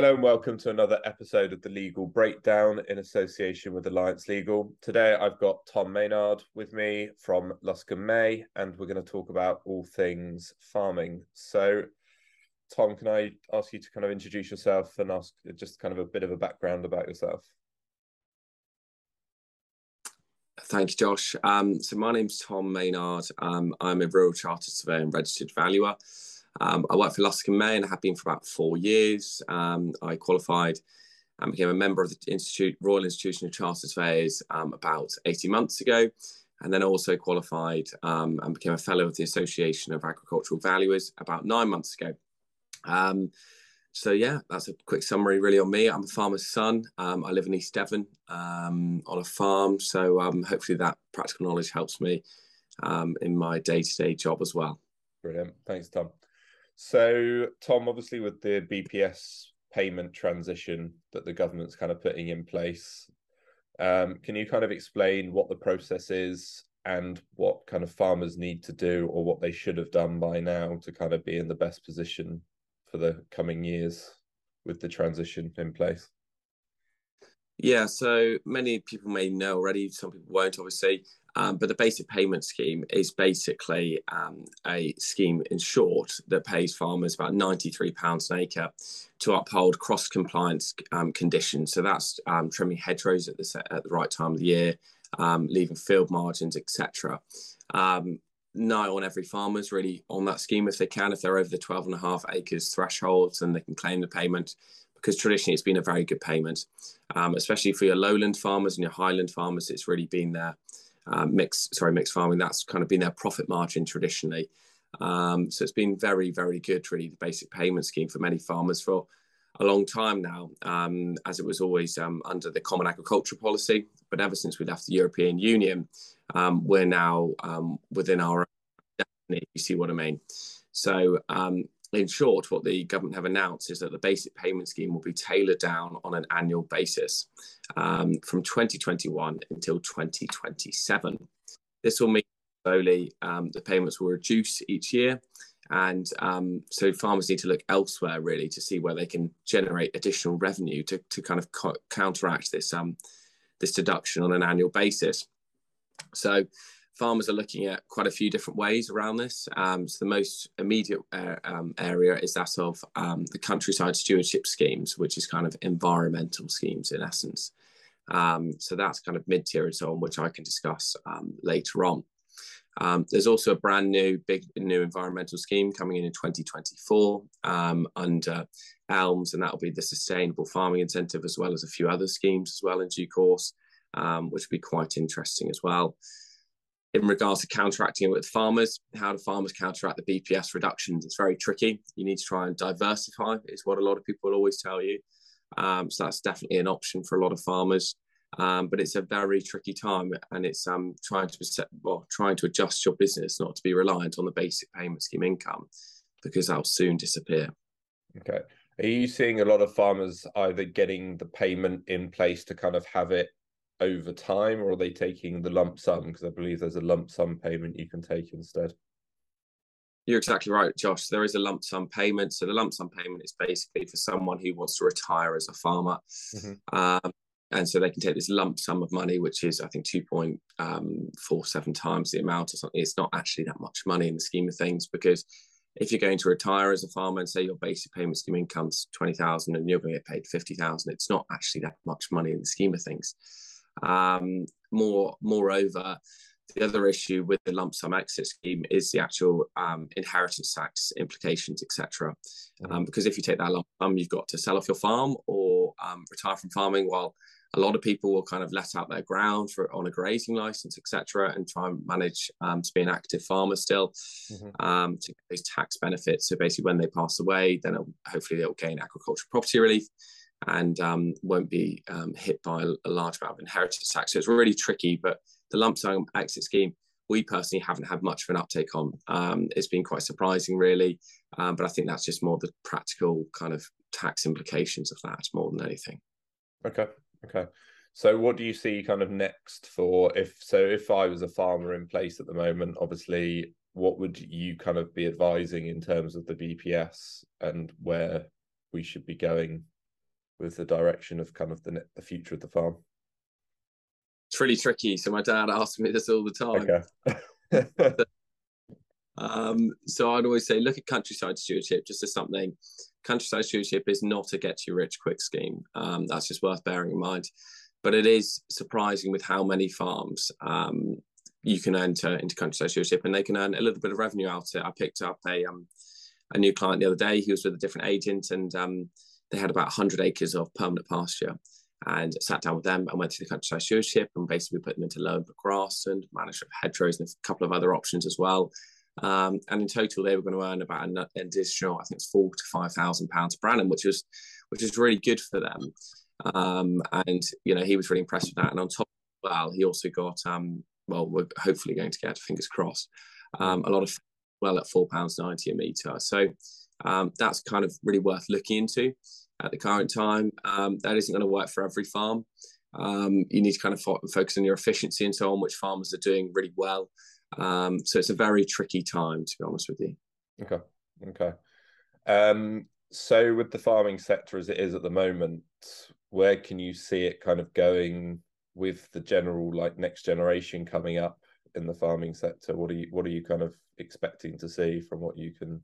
Hello and welcome to another episode of the Legal Breakdown in association with Alliance Legal. Today I've got Tom Maynard with me from Luscombe Maye, and we're going to talk about all things farming. So, Tom, can I ask you to kind of introduce yourself and ask just kind of a bit of a background about yourself? Thank you, Josh. Um, so my name's Tom Maynard. Um, I'm a rural chartered surveyor and registered valuer. Um, I worked for Luscombe Maye and I have been for about four years. Um, I qualified and became a member of the Institute Royal Institution of Chartered Surveyors um, about 18 months ago, and then also qualified um, and became a fellow of the Association of Agricultural Valuers about nine months ago. Um, so yeah, that's a quick summary really on me. I'm a farmer's son. Um, I live in East Devon on a farm, so hopefully that practical knowledge helps me in my day-to-day job as well. Brilliant. Thanks, Tom. So, Tom, obviously, with the BPS payment transition that the government's kind of putting in place, um, can you kind of explain what the process is and what kind of farmers need to do or what they should have done by now to kind of be in the best position for the coming years with the transition in place? Yeah, so many people may know already, some people won't, obviously. Um, but the basic payment scheme is basically um, a scheme, in short, that pays farmers about £93 an acre to uphold cross compliance um, conditions. So that's um, trimming hedgerows at the, at the right time of the year, um, leaving field margins, etc. Um, nigh on every farmer is really on that scheme if they can, if they're over the 12 and a half acres threshold, then they can claim the payment because traditionally it's been a very good payment, especially for your lowland farmers and your highland farmers. It's really been there um, mixed sorry mixed farming that's kind of been their profit margin traditionally. Um, so it's been very very good really the basic payment scheme for many farmers for a long time now um, as it was always um, under the common agriculture policy. But ever since we left the european union um, we're now um, within our you see what i mean. So in short, what the government have announced is that the basic payment scheme will be tailored down on an annual basis um, from 2021 until 2027. This will mean slowly um, the payments will reduce each year. And um, so farmers need to look elsewhere really to see where they can generate additional revenue to, to kind of co- counteract this, um, this deduction on an annual basis. So farmers are looking at quite a few different ways around this. Um, so the most immediate uh, um, area is that of um, the countryside stewardship schemes, which is kind of environmental schemes in essence. Um, so that's kind of mid-tier and so on, which I can discuss um, later on. Um, there's also a brand new, big new environmental scheme coming in in 2024 under ELMS, and that'll be the Sustainable Farming Incentive, as well as a few other schemes as well in due course, which will be quite interesting as well in regards to counteracting it with farmers. How do farmers counteract the BPS reductions? It's very tricky. You need to try and diversify, is what a lot of people always tell you. Um, so that's definitely an option for a lot of farmers. Um, but it's a very tricky time, and it's um, trying to well, trying to adjust your business not to be reliant on the basic payment scheme income, because that'll soon disappear. Okay. Are you seeing a lot of farmers either getting the payment in place to kind of have it over time, or are they taking the lump sum? Because I believe there's a lump sum payment you can take instead. You're exactly right, Josh. There is a lump sum payment. So the lump sum payment is basically for someone who wants to retire as a farmer. Mm-hmm. Um, and so they can take this lump sum of money, which is, I think, 2.47 um, times the amount or something. It's not actually that much money in the scheme of things because if you're going to retire as a farmer and say your basic payment scheme income's 20,000 and you're going to get paid 50,000, it's not actually that much money in the scheme of things. Um, more, moreover, the other issue with the lump sum exit scheme is the actual um, inheritance tax implications, etc. Mm-hmm. Um, because if you take that lump sum, you've got to sell off your farm or um, retire from farming. While a lot of people will kind of let out their ground for on a grazing license, etc., and try and manage um, to be an active farmer still mm-hmm. Um, to get those tax benefits. So basically, when they pass away, then hopefully they'll gain agricultural property relief and um, won't be um, hit by a, large amount of inheritance tax. So it's really tricky, but the lump sum exit scheme, we personally haven't had much of an uptake on. Um, it's been quite surprising, really, um, but I think that's just more the practical kind of tax implications of that more than anything. Okay, okay. So what do you see kind of next for if so if I was a farmer in place at the moment, obviously what would you kind of be advising in terms of the BPS and where we should be going with the direction of kind of the the future of the farm? It's really tricky. So my dad asks me this all the time. Okay. um, so I'd always say, look at countryside stewardship just as something. Countryside stewardship is not a get you rich quick scheme. Um, that's just worth bearing in mind. But it is surprising with how many farms um, you can enter into countryside stewardship, and they can earn a little bit of revenue out of it. I picked up a um, a new client the other day. He was with a different agent, and um, they had about 100 acres of permanent pasture. And sat down with them and went through the countryside stewardship and basically put them into low grass and managed hedgerows and a couple of other options as well. Um, and in total, they were going to earn about an additional, I think it's four to five thousand pounds per annum, which was which is really good for them. Um, and you know, he was really impressed with that. And on top, of well, he also got um, well, we're hopefully going to get fingers crossed um, a lot of well at four pounds ninety a meter. So um, that's kind of really worth looking into at the current time. Um, that isn't going to work for every farm. Um, you need to kind of fo- focus on your efficiency and so on, which farmers are doing really well. Um, so it's a very tricky time, to be honest with you. Okay. Okay. Um, so with the farming sector as it is at the moment, where can you see it kind of going with the general like next generation coming up in the farming sector? What are you what are you kind of expecting to see from what you can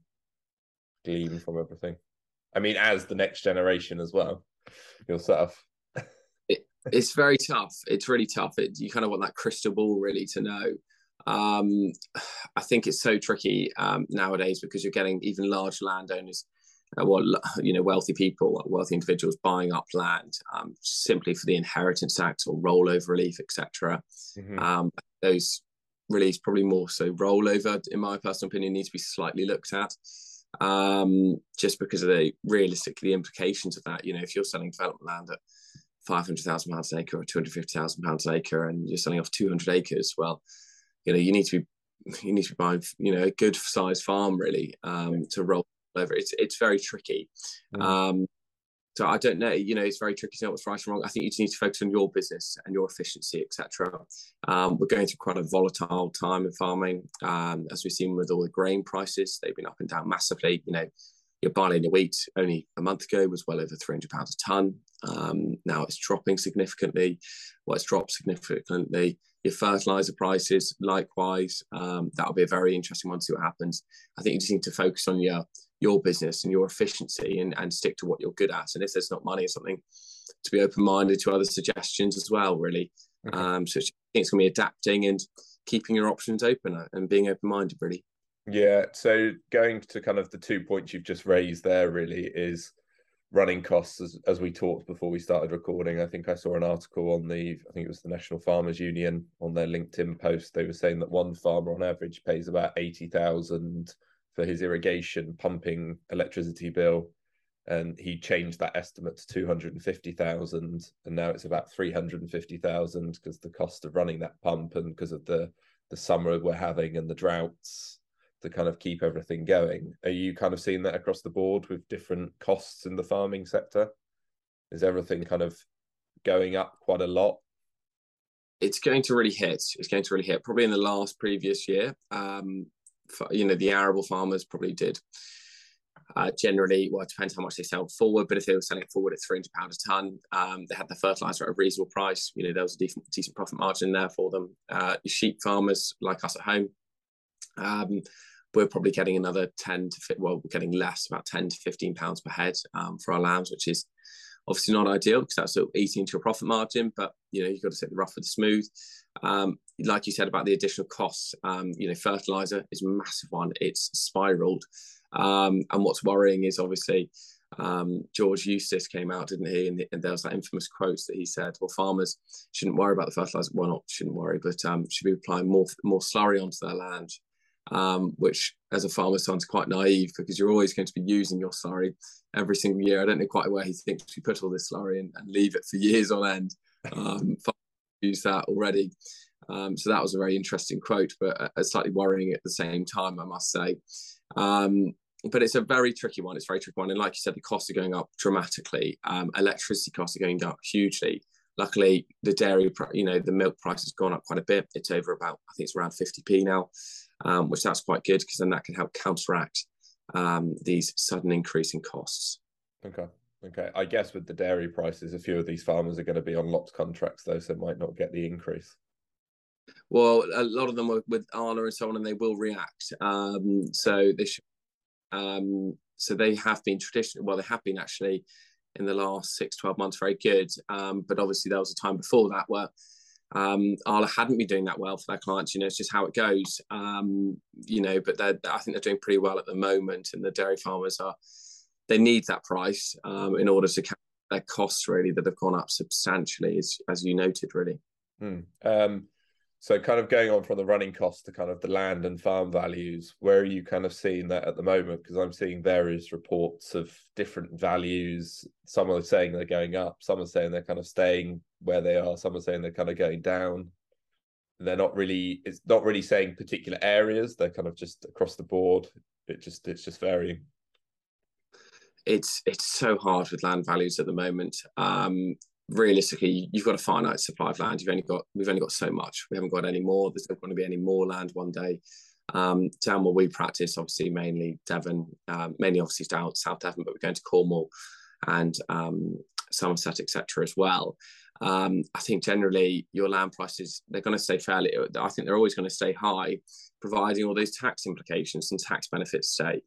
glean from everything? I mean, as the next generation as well yourself. it, it's very tough. It's really tough. It, you kind of want that crystal ball really to know. Um, I think it's so tricky um, nowadays because you're getting even large landowners, uh, well, you know, wealthy people, wealthy individuals buying up land um, simply for the inheritance tax or rollover relief, etc. Mm-hmm. Um, those reliefs probably more so rollover, in my personal opinion, need to be slightly looked at um, just because of the realistically the implications of that. You know, if you're selling development land at five hundred thousand pounds an acre or two hundred fifty thousand pounds an acre, and you're selling off two hundred acres, well, you know, you need to be you need to be buying you know a good sized farm really um, to roll over. It's it's very tricky. Mm. Um, so I don't know. You know, it's very tricky to know what's right and wrong. I think you just need to focus on your business and your efficiency, etc. Um, we're going through quite a volatile time in farming, um, as we've seen with all the grain prices. They've been up and down massively. You know, your barley and your wheat only a month ago was well over 300 pounds a ton. Um, now it's dropping significantly. Well, it's dropped significantly. Your fertilizer prices, likewise, um, that'll be a very interesting one to see what happens. I think you just need to focus on your your business and your efficiency and, and stick to what you're good at. And if there's not money or something, to be open minded to other suggestions as well, really. Okay. Um, so I think it's going to be adapting and keeping your options open and being open minded, really. Yeah. So going to kind of the two points you've just raised there, really, is running costs as, as we talked before we started recording. I think I saw an article on the, I think it was the National Farmers Union on their LinkedIn post. They were saying that one farmer on average pays about 80,000 for his irrigation pumping electricity bill. And he changed that estimate to 250,000 and now it's about 350,000 because the cost of running that pump and because of the the summer we're having and the droughts to kind of keep everything going. Are you kind of seeing that across the board with different costs in the farming sector? Is everything kind of going up quite a lot? It's going to really hit. It's going to really hit. Probably in the last previous year um you know the arable farmers probably did uh, generally, well, it depends how much they sell forward, but if they were selling forward at three hundred pounds a ton, um, they had the fertilizer at a reasonable price. You know, there was a decent, decent profit margin there for them. Uh, sheep farmers like us at home, um, we're probably getting another ten to. Well, we're getting less, about ten to fifteen pounds per head um, for our lambs, which is obviously not ideal because that's eating into your profit margin. But you know, you've got to take the rough with the smooth. Um, like you said about the additional costs, um, you know, fertilizer is a massive one. It's spiraled. Um, and what's worrying is obviously um, George Eustice came out, didn't he? And, and, there was that infamous quote that he said, "Well, farmers shouldn't worry about the fertilizer. Well, not shouldn't worry, but um, should be applying more more slurry onto their land." Um, which, as a farmer, sounds quite naive because you're always going to be using your slurry every single year. I don't know quite where he thinks we put all this slurry and, and leave it for years on end. Um, that already. Um, so that was a very interesting quote, but uh, slightly worrying at the same time, I must say. Um, but it's a very tricky one. It's very tricky one. And like you said, the costs are going up dramatically. Um, electricity costs are going up hugely. Luckily, the dairy, you know, the milk price has gone up quite a bit. It's over about, I think it's around 50p now, um, which that's quite good because then that can help counteract um, these sudden increase in costs. Okay. Okay, I guess with the dairy prices, a few of these farmers are going to be on lots contracts, though, so might not get the increase. Well, a lot of them are with Arla and so on, and they will react. Um, so they should, um, so they have been traditionally, well, they have been actually in the last six, 12 months very good. Um, but obviously, there was a time before that where um, Arla hadn't been doing that well for their clients. You know, it's just how it goes. Um, you know, but I think they're doing pretty well at the moment, and the dairy farmers are they need that price um, in order to cover their costs really that have gone up substantially, as as you noted, really. Hmm. Um, so, kind of going on from the running costs to kind of the land and farm values, where are you kind of seeing that at the moment? Because I'm seeing various reports of different values. Some are saying they're going up, some are saying they're kind of staying where they are, some are saying they're kind of going down. They're not really, it's not really saying particular areas, they're kind of just across the board. It just, it's just varying it's it's so hard with land values at the moment. Um, realistically, you've got a finite supply of land. You've only got we've only got so much. We haven't got any more. There's not going to be any more land one day. Um, down where we practice, obviously mainly Devon, um, mainly obviously down South Devon, but we're going to Cornwall and um, Somerset, etc. as well. Um, I think generally your land prices they're going to stay fairly. I think they're always going to stay high, providing all those tax implications and tax benefits stay.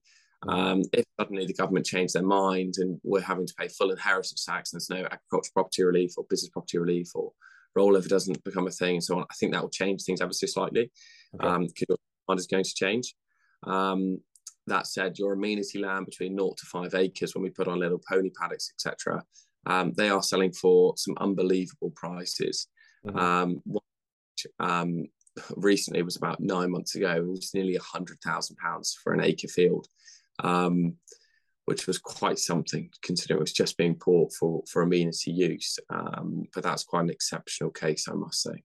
Um, if suddenly the government changed their mind and we're having to pay full inheritance tax and there's no agricultural property relief or business property relief or rollover doesn't become a thing and so on, I think that will change things ever so slightly because okay. um, your demand is going to change. Um, that said, your amenity land between 0 to 5 acres, when we put on little pony paddocks, etc., um, they are selling for some unbelievable prices. Mm-hmm. Um, um, recently was about nine months ago, it was nearly a hundred thousand pounds for an acre field um, which was quite something considering it was just being bought for for amenity use. Um, but that's quite an exceptional case, I must say.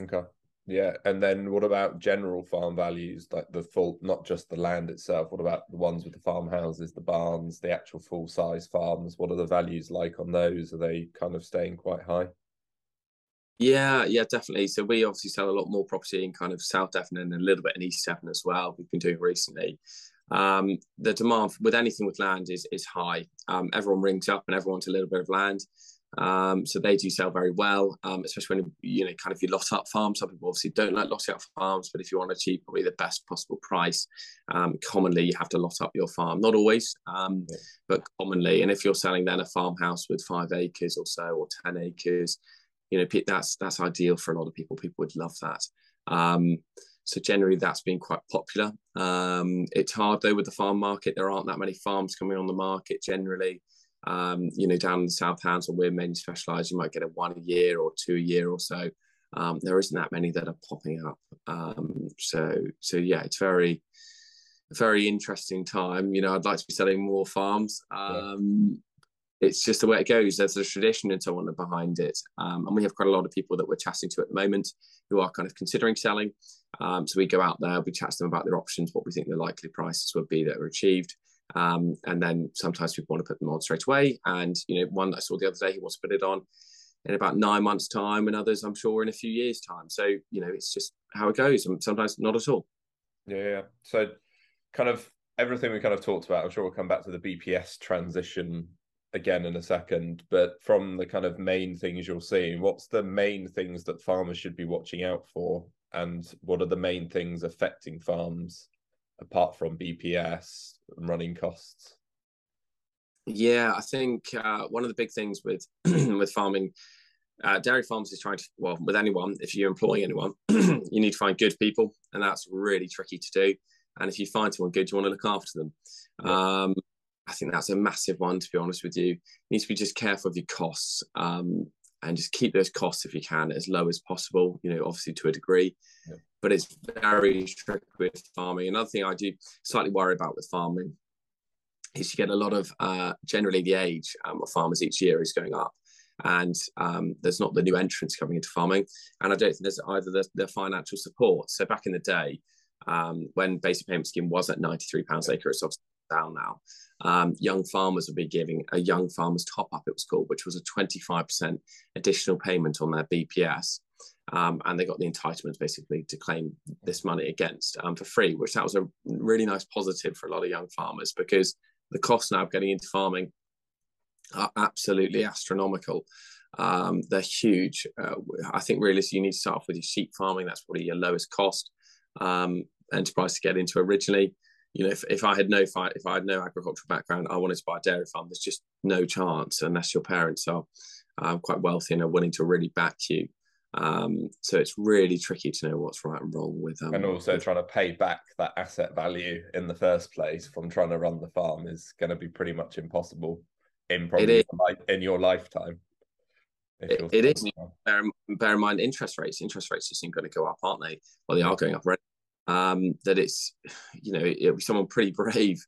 Okay. Yeah, and then what about general farm values, like the full, not just the land itself? What about the ones with the farmhouses, the barns, the actual full size farms? What are the values like on those? Are they kind of staying quite high? Yeah, yeah, definitely. So we obviously sell a lot more property in kind of South Devon and a little bit in East Devon as well. We've been doing recently um, the demand with anything with land is is high. Um, everyone rings up and everyone wants a little bit of land. Um, so they do sell very well, um, especially when you know kind of you lot up farms. Some people obviously don't like lotting up farms, but if you want to achieve probably the best possible price, um, commonly you have to lot up your farm. Not always, um, yeah. but commonly. And if you're selling then a farmhouse with five acres or so or ten acres, you know that's that's ideal for a lot of people. People would love that. So generally, that's been quite popular. Um, it's hard though with the farm market. There aren't that many farms coming on the market generally. Um, you know, down in the South Hams, where we're mainly specialised, you might get a one a year or two a year or so. Um, there isn't that many that are popping up. Um, so, so yeah, it's very, very interesting time. You know, I'd like to be selling more farms. Um, it's just the way it goes. There's a tradition and so on behind it. Um, and we have quite a lot of people that we're chatting to at the moment who are kind of considering selling. Um, so we go out there, we chat to them about their options, what we think the likely prices would be that are achieved. Um, and then sometimes people want to put them on straight away. And, you know, one I saw the other day, he wants to put it on in about nine months' time, and others, I'm sure, in a few years' time. So, you know, it's just how it goes. And sometimes not at all. Yeah. So, kind of everything we kind of talked about, I'm sure we'll come back to the BPS transition again in a second, but from the kind of main things you're seeing, what's the main things that farmers should be watching out for? And what are the main things affecting farms apart from BPS and running costs? Yeah, I think uh, one of the big things with with farming, uh, dairy farms is trying to well with anyone. If you're employing anyone, you need to find good people, and that's really tricky to do. And if you find someone good, you want to look after them. Yeah. Um, I think that's a massive one, to be honest with you. You need to be just careful of your costs um, and just keep those costs, if you can, as low as possible, you know, obviously to a degree. Yeah. But it's very tricky with farming. Another thing I do slightly worry about with farming is you get a lot of, uh, generally, the age um, of farmers each year is going up. And um, there's not the new entrants coming into farming. And I don't think there's either the, the financial support. So back in the day, um, when basic payment scheme was at £93 yeah. acre, it's obviously down now um, young farmers would be giving a young farmers top up, it was called, which was a 25% additional payment on their BPS. Um, and they got the entitlement basically to claim this money against um, for free, which that was a really nice positive for a lot of young farmers because the costs now of getting into farming are absolutely astronomical. Um, they're huge. Uh, I think realistically, you need to start off with your sheep farming. That's probably your lowest cost um, enterprise to get into originally. You know, if, if I had no fight, if I had no agricultural background, I wanted to buy a dairy farm. There's just no chance unless your parents are um, quite wealthy and are willing to really back you. Um, so it's really tricky to know what's right and wrong with. Um, and also trying to pay back that asset value in the first place from trying to run the farm is going to be pretty much impossible in probably in your lifetime. It, it is. Bear, bear, in mind interest rates. Interest rates just seem going to go up, aren't they? Well, they are going up. Um, that it's, you know, it'll be someone pretty brave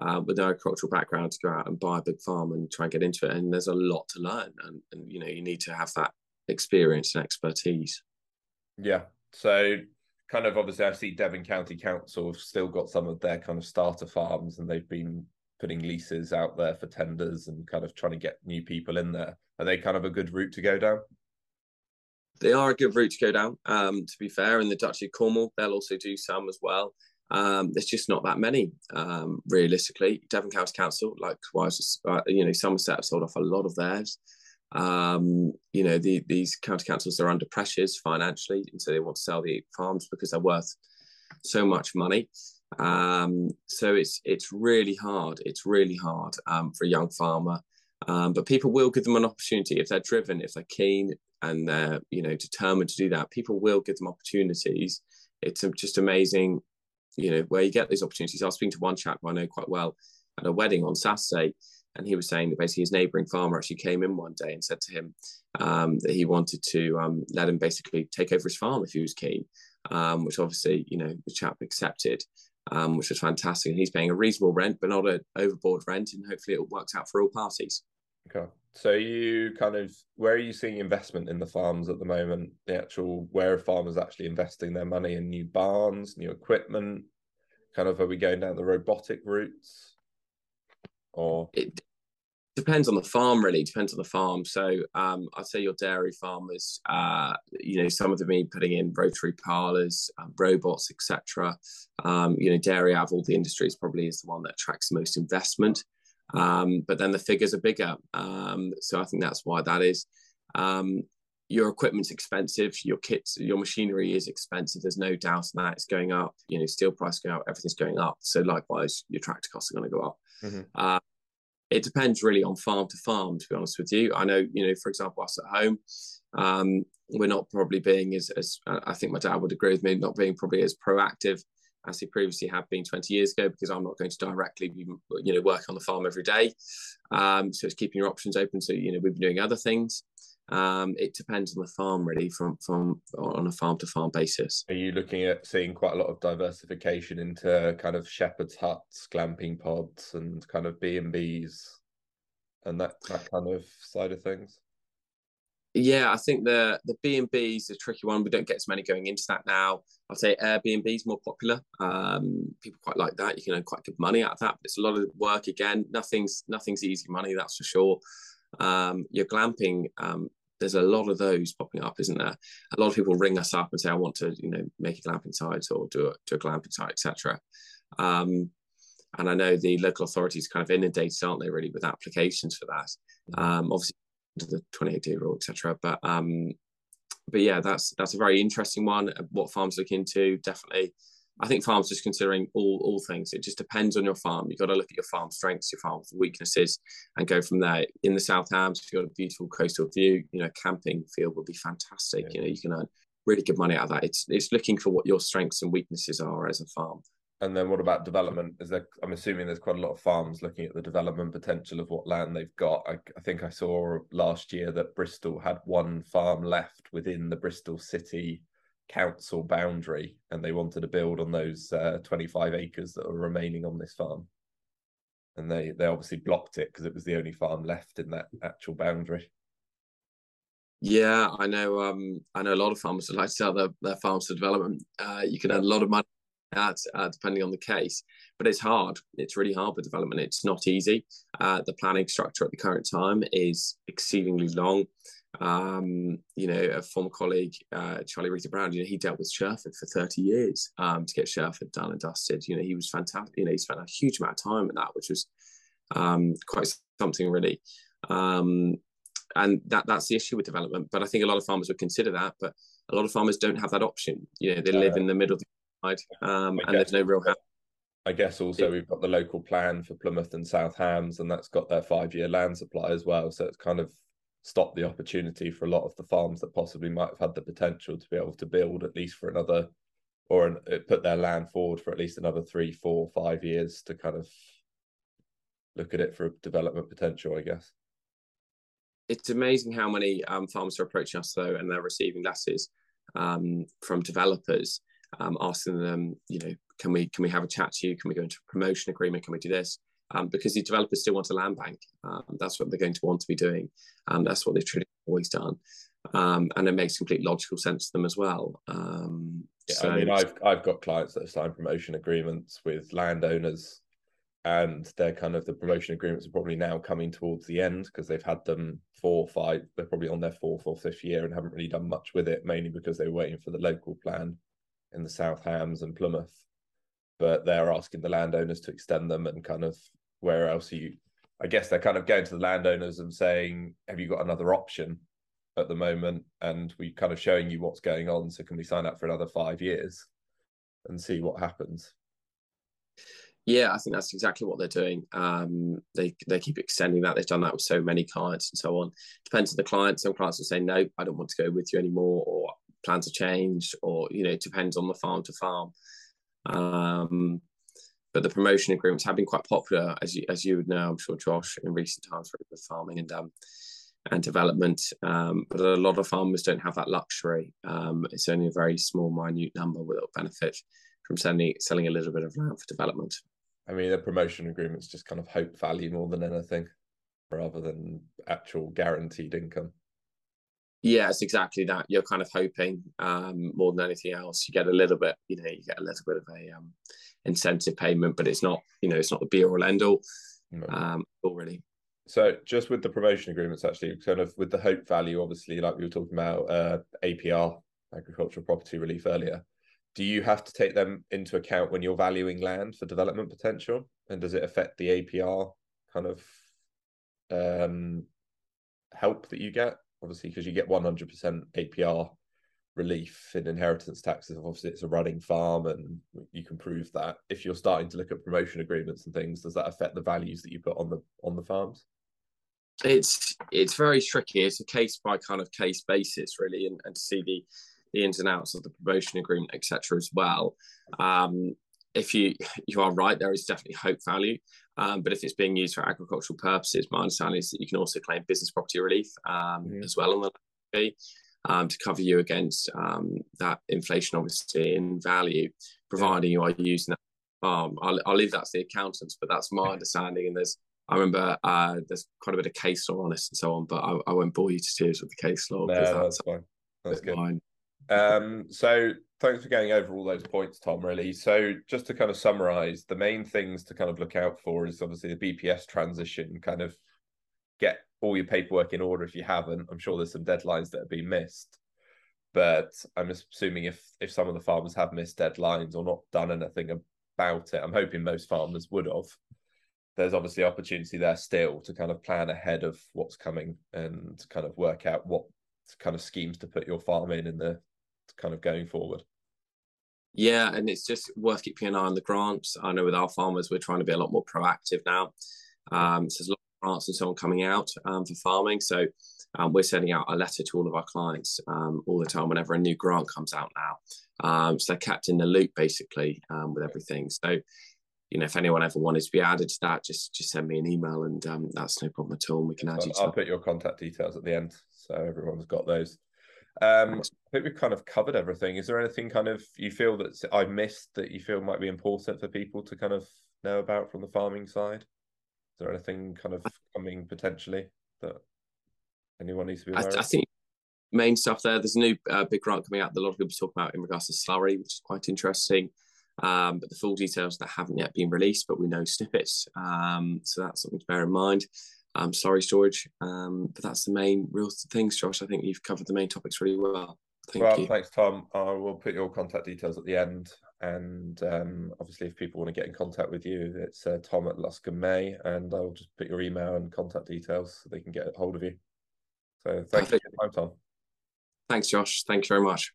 uh, with no agricultural background to go out and buy a big farm and try and get into it. And there's a lot to learn, and, and you know, you need to have that experience and expertise. Yeah. So, kind of obviously, I see Devon County Council have still got some of their kind of starter farms, and they've been putting leases out there for tenders and kind of trying to get new people in there. Are they kind of a good route to go down? They are a good route to go down. Um, to be fair, in the Duchy of Cornwall, they'll also do some as well. Um, there's just not that many, um, realistically. Devon County Council, likewise, uh, you know, Somerset have sold off a lot of theirs. Um, you know, the, these county councils are under pressures financially, and so they want to sell the farms because they're worth so much money. Um, so it's it's really hard. It's really hard um, for a young farmer, um, but people will give them an opportunity if they're driven, if they're keen, and they're you know determined to do that. People will give them opportunities. It's just amazing, you know, where you get these opportunities. I was speaking to one chap I know quite well at a wedding on Saturday, and he was saying that basically his neighbouring farmer actually came in one day and said to him um, that he wanted to um, let him basically take over his farm if he was keen, um, which obviously you know the chap accepted um, which was fantastic. And he's paying a reasonable rent, but not an overboard rent, and hopefully it works out for all parties. Okay. So you kind of where are you seeing investment in the farms at the moment? The actual where are farmers actually investing their money in new barns, new equipment? Kind of are we going down the robotic routes? Or it depends on the farm really. Depends on the farm. So um, i'd say your dairy farmers uh, you know some of them are putting in rotary parlors um, robots etc um, you know dairy av all the industries probably is the one that attracts the most investment. Um, but then the figures are bigger. Um, so i think that's why that is. Um, your equipment's expensive. Your kits your machinery is expensive. There's no doubt that. It's going up. You know steel price going up. Everything's going up. So likewise your tractor costs are going to go up. Mm-hmm. uh, it depends really on farm to farm to be honest with you. I know you know for example us at home um, we're not probably being as, as i think my dad would agree with me not being probably as proactive as he previously had been 20 years ago because i'm not going to directly be you know work on the farm every day. Um, so it's keeping your options open so you know we've been doing other things um, it depends on the farm really from from on a farm to farm basis. Are you looking at seeing quite a lot of diversification into kind of shepherd's huts glamping pods and kind of b and b's and that that kind of side of things? Yeah i think the the b and b is a tricky one. We don't get as many going into that now. I'd say airbnb is more popular. Um, people quite like that. You can earn quite good money out of that but it's a lot of work again. Nothing's nothing's easy money that's for sure. Um, your glamping, um, there's a lot of those popping up, isn't there? A lot of people ring us up and say, "I want to, you know, make a glamping site or do a do a glamping site, etc." Um, and I know the local authorities kind of inundated, aren't they, really, with applications for that? Mm-hmm. Um, obviously, under the 28 day rule, etc. But um, but yeah, that's that's a very interesting one. What farms look into definitely I think farms just considering all all things. It just depends on your farm. You've got to look at your farm strengths, your farm weaknesses, and go from there. In the South Hams, if you've got a beautiful coastal view, you know, camping field would be fantastic. Yeah. You know, you can earn really good money out of that. It's it's looking for what your strengths and weaknesses are as a farm. And then what about development? Is there? I'm assuming there's quite a lot of farms looking at the development potential of what land they've got. I, I think I saw last year that Bristol had one farm left within the Bristol city council boundary and they wanted to build on those uh, 25 acres that are remaining on this farm. And they they obviously blocked it because it was the only farm left in that actual boundary. Yeah i know um i know a lot of farmers would like to sell their, their farms to development. Uh, you can earn a lot of money at uh, depending on the case but it's hard. It's really hard with development. It's not easy. Uh, the planning structure at the current time is exceedingly long um, you know, a former colleague, uh, Charlie Rita Brown, you know, he dealt with Sherford for 30 years um, to get Sherford done and dusted. You know, he was fantastic. You know, he spent a huge amount of time in that, which was um, quite something really. Um, and that that's the issue with development. But I think a lot of farmers would consider that, but a lot of farmers don't have that option. You know, they live uh, in the middle of the side, um, and there's no real. I guess also we've got the local plan for Plymouth and South Hams, and that's got their five-year land supply as well. So it's kind of stopped the opportunity for a lot of the farms that possibly might have had the potential to be able to build at least for another, or an, put their land forward for at least another three, four, five years to kind of look at it for development potential. I guess it's amazing how many um, farmers are approaching us though, and they're receiving letters um, from developers um, asking them, you know, can we can we have a chat to you? Can we go into a promotion agreement? Can we do this? Um, because the developers still want a land bank. Um, that's what they're going to want to be doing. and that's what they've traditionally always done. Um, and it makes complete logical sense to them as well. Um, yeah, so... I mean, I've I've got clients that have signed promotion agreements with landowners, and they're kind of the promotion agreements are probably now coming towards the end because they've had them four, or five. They're probably on their fourth or fifth year and haven't really done much with it, mainly because they were waiting for the local plan in the South Hams and Plymouth but they're asking the landowners to extend them and kind of where else are you I guess they're kind of going to the landowners and saying, Have you got another option at the moment? And we're kind of showing you what's going on. So can we sign up for another five years and see what happens? Yeah, I think that's exactly what they're doing. Um, they they keep extending that. They've done that with so many clients and so on. Depends on the client. Some clients will say, No, I don't want to go with you anymore, or plans have changed, or you know, it depends on the farm to farm. Um, but the promotion agreements have been quite popular, as you as you would know, I'm sure, Josh, in recent times for farming and um, and development. Um, but a lot of farmers don't have that luxury. Um, it's only a very small, minute number will benefit from selling selling a little bit of land for development. I mean, the promotion agreements just kind of hope value more than anything, rather than actual guaranteed income. Yeah, it's exactly that. You're kind of hoping um, more than anything else. You get a little bit, you know, you get a little bit of a um, incentive payment, but it's not, you know, it's not the be all end all. No. Um, already. So just with the promotion agreements, actually, kind of with the hope value, obviously, like we were talking about uh, APR, agricultural property relief earlier. Do you have to take them into account when you're valuing land for development potential? And does it affect the APR kind of um, help that you get? obviously because you get 100% APR relief in inheritance taxes. Obviously, it's a running farm, and you can prove that. If you're starting to look at promotion agreements and things, does that affect the values that you put on the on the farms? It's it's very tricky. It's a case by kind of case basis, really, and, and to see the the ins and outs of the promotion agreement, etc. As well. Um, if you you are right, there is definitely hope value. Um, but if it's being used for agricultural purposes, my understanding is that you can also claim business property relief um, mm-hmm. as well on the um, to cover you against um, that inflation, obviously in value, providing you are using that farm. I'll, I'll leave that to the accountants, but that's my understanding. And there's I remember uh, there's quite a bit of case law on this and so on, but I, I won't bore you to tears with the case law. No, that's, that's fine. That's good. Mine. Um, so thanks for going over all those points, Tom. Really. So just to kind of summarize, the main things to kind of look out for is obviously the BPS transition. Kind of get all your paperwork in order if you haven't. I'm sure there's some deadlines that have been missed, but I'm assuming if if some of the farmers have missed deadlines or not done anything about it, I'm hoping most farmers would have. There's obviously opportunity there still to kind of plan ahead of what's coming and kind of work out what kind of schemes to put your farm in in the kind of going forward. Yeah, and it's just worth keeping an eye on the grants. I know with our farmers, we're trying to be a lot more proactive now. Um, so there's a lot of grants and so on coming out um, for farming. So um, we're sending out a letter to all of our clients um, all the time whenever a new grant comes out now. Um, so they're kept in the loop basically um, with everything. So you know, if anyone ever wanted to be added to that, just just send me an email, and um, that's no problem at all. And we can add I'll, you. I'll put your contact details at the end, so everyone's got those. Um, I think we've kind of covered everything. Is there anything kind of you feel that I missed that you feel might be important for people to kind of know about from the farming side? Is there anything kind of coming potentially that anyone needs to be aware I, I think main stuff there. There's a new uh, big grant coming out that a lot of people talk about in regards to slurry, which is quite interesting. Um, but the full details that haven't yet been released, but we know snippets. Um, so that's something to bear in mind. I'm sorry, George, um, but that's the main real things, Josh. I think you've covered the main topics really well. Thank well, you. thanks, Tom. I will put your contact details at the end. And um, obviously, if people want to get in contact with you, it's uh, Tom at Luscombe Maye, and I'll just put your email and contact details so they can get a hold of you. So thank Perfect. you for your time, Tom. Thanks, Josh. Thanks very much.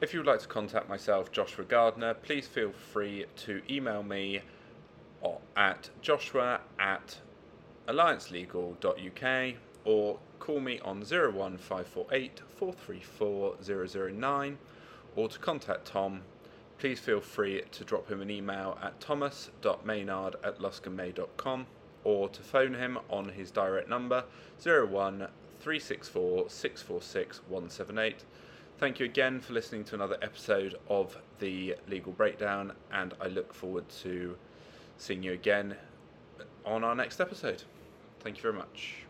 If you would like to contact myself, Joshua Gardner, please feel free to email me at joshua at alliancelegal.uk or call me on 01548 434 009 or to contact Tom, please feel free to drop him an email at thomas.maynard at luscandmay.com or to phone him on his direct number 01 364 646 178. Thank you again for listening to another episode of the Legal Breakdown, and I look forward to seeing you again on our next episode. Thank you very much.